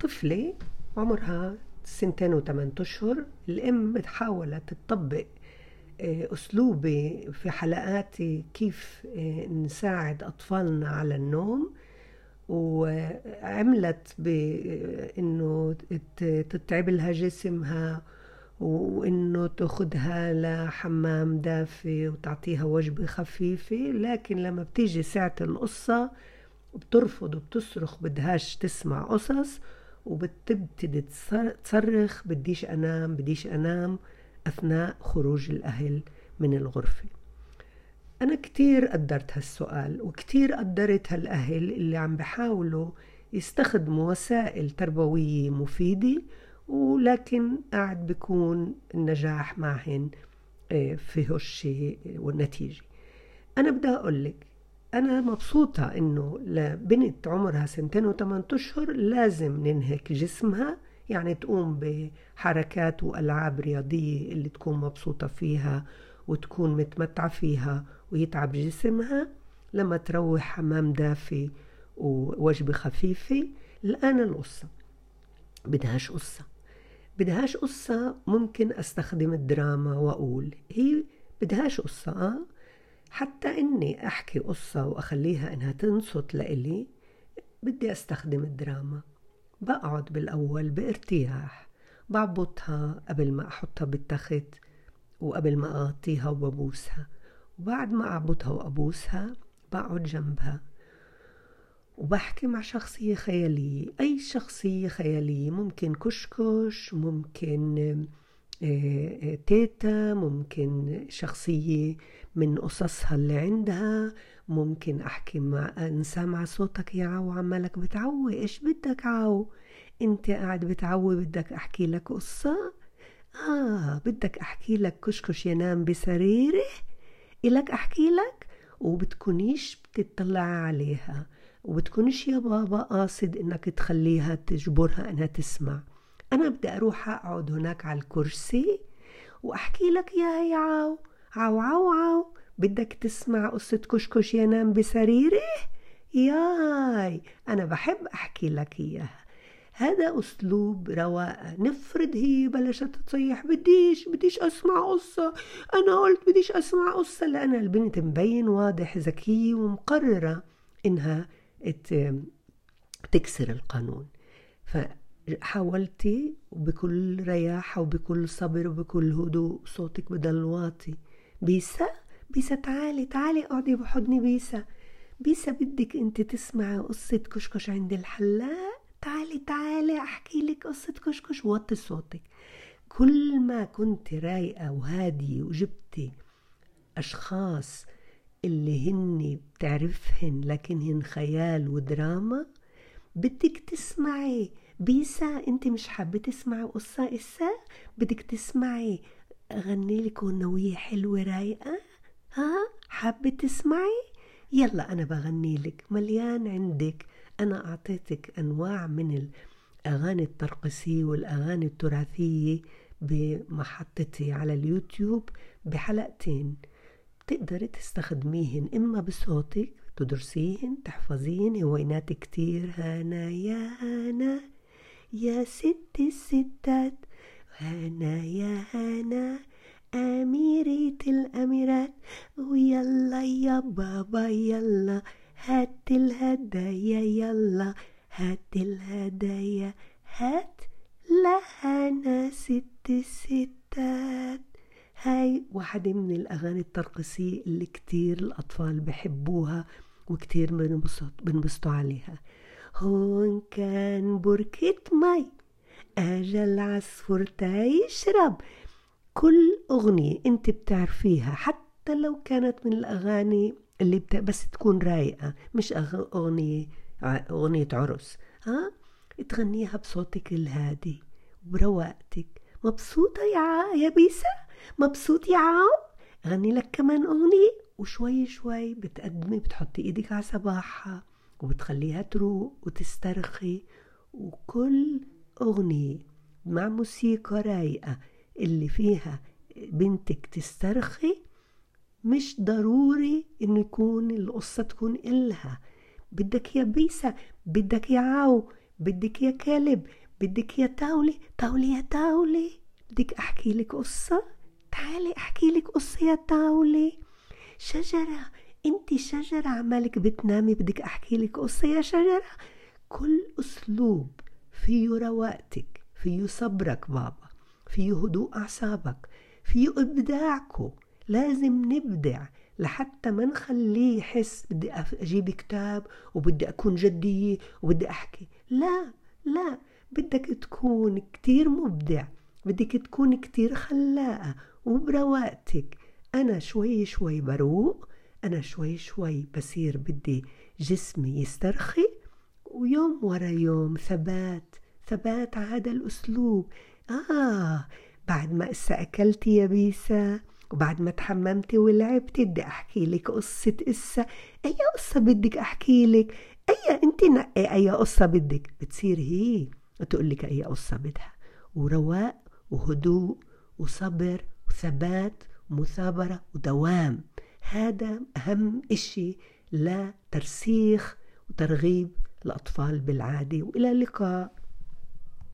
طفلة عمرها سنتين وثمان أشهر الأم حاولت تطبق آه، أسلوبي في حلقاتي كيف آه، نساعد أطفالنا على النوم وعملت بانه تتعب لها جسمها وإنه تاخدها لحمام دافي وتعطيها وجبة خفيفة لكن لما بتيجي ساعة القصة بترفض وبتصرخ بدهاش تسمع قصص. وبتبتدي تصرخ بديش أنام بديش أنام أثناء خروج الأهل من الغرفة. أنا كتير قدرت هالسؤال وكتير قدرت هالأهل اللي عم بحاولوا يستخدموا وسائل تربوية مفيدة ولكن قاعد بيكون النجاح معهن آه، في هالشيء والنتيجة. أنا بدي أقول لك أنا مبسوطة إنه لبنت عمرها سنتين وثمان أشهر لازم ننهك جسمها يعني تقوم بحركات وألعاب رياضية اللي تكون مبسوطة فيها وتكون متمتعة فيها ويتعب جسمها. لما تروح حمام دافي ووجبة خفيفة الآن القصة. بدهاش قصة. بدهاش قصة ممكن أستخدم الدراما وأقول. هي بدهاش قصة آه؟ حتى إني أحكي قصة وأخليها إنها تنصت لإلي بدي أستخدم الدراما. بقعد بالأول بارتياح بعبطها قبل ما أحطها بالتخت وقبل ما أغطيها وببوسها وبعد ما أعبطها وأبوسها بقعد جنبها وبحكي مع شخصية خيالية. أي شخصية خيالية؟ ممكن كشكش ممكن تيتا ممكن شخصية من قصصها اللي عندها ممكن أحكي مع نسمع صوتك يا عو عمالك بتعوي إيش بدك عو؟ أنت قاعد بتعوي بدك أحكي لك قصة؟ آه بدك أحكي لك كشكش ينام بسريرة؟ إلك أحكي لك؟ وبتكونيش بتطلع عليها وبتكونش يا بابا قاصد إنك تخليها تجبرها إنها تسمع. أنا بدي أروح أقعد هناك على الكرسي وأحكي لك يا هي عاو عاو عاو. عاو بدك تسمع قصة كشكش ينام بسريرة؟ ياي أنا بحب أحكي لك إياها. هذا أسلوب رواقة نفرض هي بلشت تصيح. بديش بديش أسمع قصة. أنا قلت بديش أسمع قصة لأن البنت مبين واضح ذكية ومقررة إنها تكسر القانون. فحاولتي وبكل رياحة وبكل صبر وبكل هدوء صوتك بدل واطي بيسا؟ بيسا تعالي تعالي اقعدي بحضني بيسا. بيسا بدك انت تسمعي قصة كشكش عند الحلاق؟ تعالي تعالي احكي لك قصة كشكش وطي صوتك. كل ما كنت رايقة وهادية وجبتي أشخاص اللي هن بتعرفهن لكنهن خيال ودراما بدك تسمعي بيسا انت مش حابة تسمعي قصة إسا؟ بدك تسمعي أغني لك ونوية حلوة رايقة؟ ها؟ حابة تسمعي؟ يلا أنا بغني لك مليان عندك. أنا أعطيتك أنواع من الأغاني الترقصية والأغاني التراثية بمحطتي على اليوتيوب بحلقتين. بتقدري تستخدميهن إما بصوتك تدرسيهن تحفظيهن هوينات كتير هانا يا هانا. يا ست الستات هانا يا هانا أميرة الأميرات. ويلا يا بابا يلا هات الهدايا يلا هات الهدايا. هات لهنا ست الستات. هاي واحدة من الأغاني الترقصية اللي كتير الأطفال بحبوها وكتير بنبسطوا عليها. هون كان بركة مي. أجا العصفور يشرب كل أغنية أنت بتعرفيها حتى لو كانت من الأغاني اللي بتا... بس تكون رايقة مش أغنية أغنية عرس. ها تغنيها بصوتك الهادي وبرواقتك مبسوطة يا يا بيسا مبسوط يا عاو غني لك كمان أغنية؟ وشوي شوي بتقدمي بتحطي إيدك على صباحها. وبتخليها تروق وتسترخي. وكل أغنية مع موسيقى رايقة اللي فيها بنتك تسترخي مش ضروري إنه يكون القصة تكون إلها. بدك يا بيسا بدك يا عاو بدك يا كلب بدك يا تاولي تاولي يا تاولي بدك أحكي لك قصة؟ تعالي أحكي لك قصة يا تاولي شجرة انت شجرة عمالك بتنامي بدك أحكي لك قصة. يا شجرة كل أسلوب فيه رواقتك فيه صبرك بابا فيه هدوء أعصابك فيه إبداعكو. لازم نبدع لحتى ما نخليه يحس بدي أجيب كتاب وبدي أكون جدية وبدي أحكي. لا لا بدك تكون كتير مبدع بدك تكون كتير خلاقة وبرواقتك أنا شوي شوي بروق أنا شوي شوي بصير بدي جسمي يسترخي ويوم ورا يوم ثبات ثبات هذا الأسلوب. آه بعد ما إسا أكلتي يا بيسا وبعد ما تحممتي ولعبتي بدي أحكي لك قصة إسا. أي قصة بدك أحكي لك؟ أي أنت نقي أي قصة بدك؟ بتصير هي وتقول لك أي قصة بدها. ورواق وهدوء وصبر وثبات ومثابرة ودوام. هذا أهم إشي لترسيخ وترغيب الأطفال بالعادة وإلى اللقاء.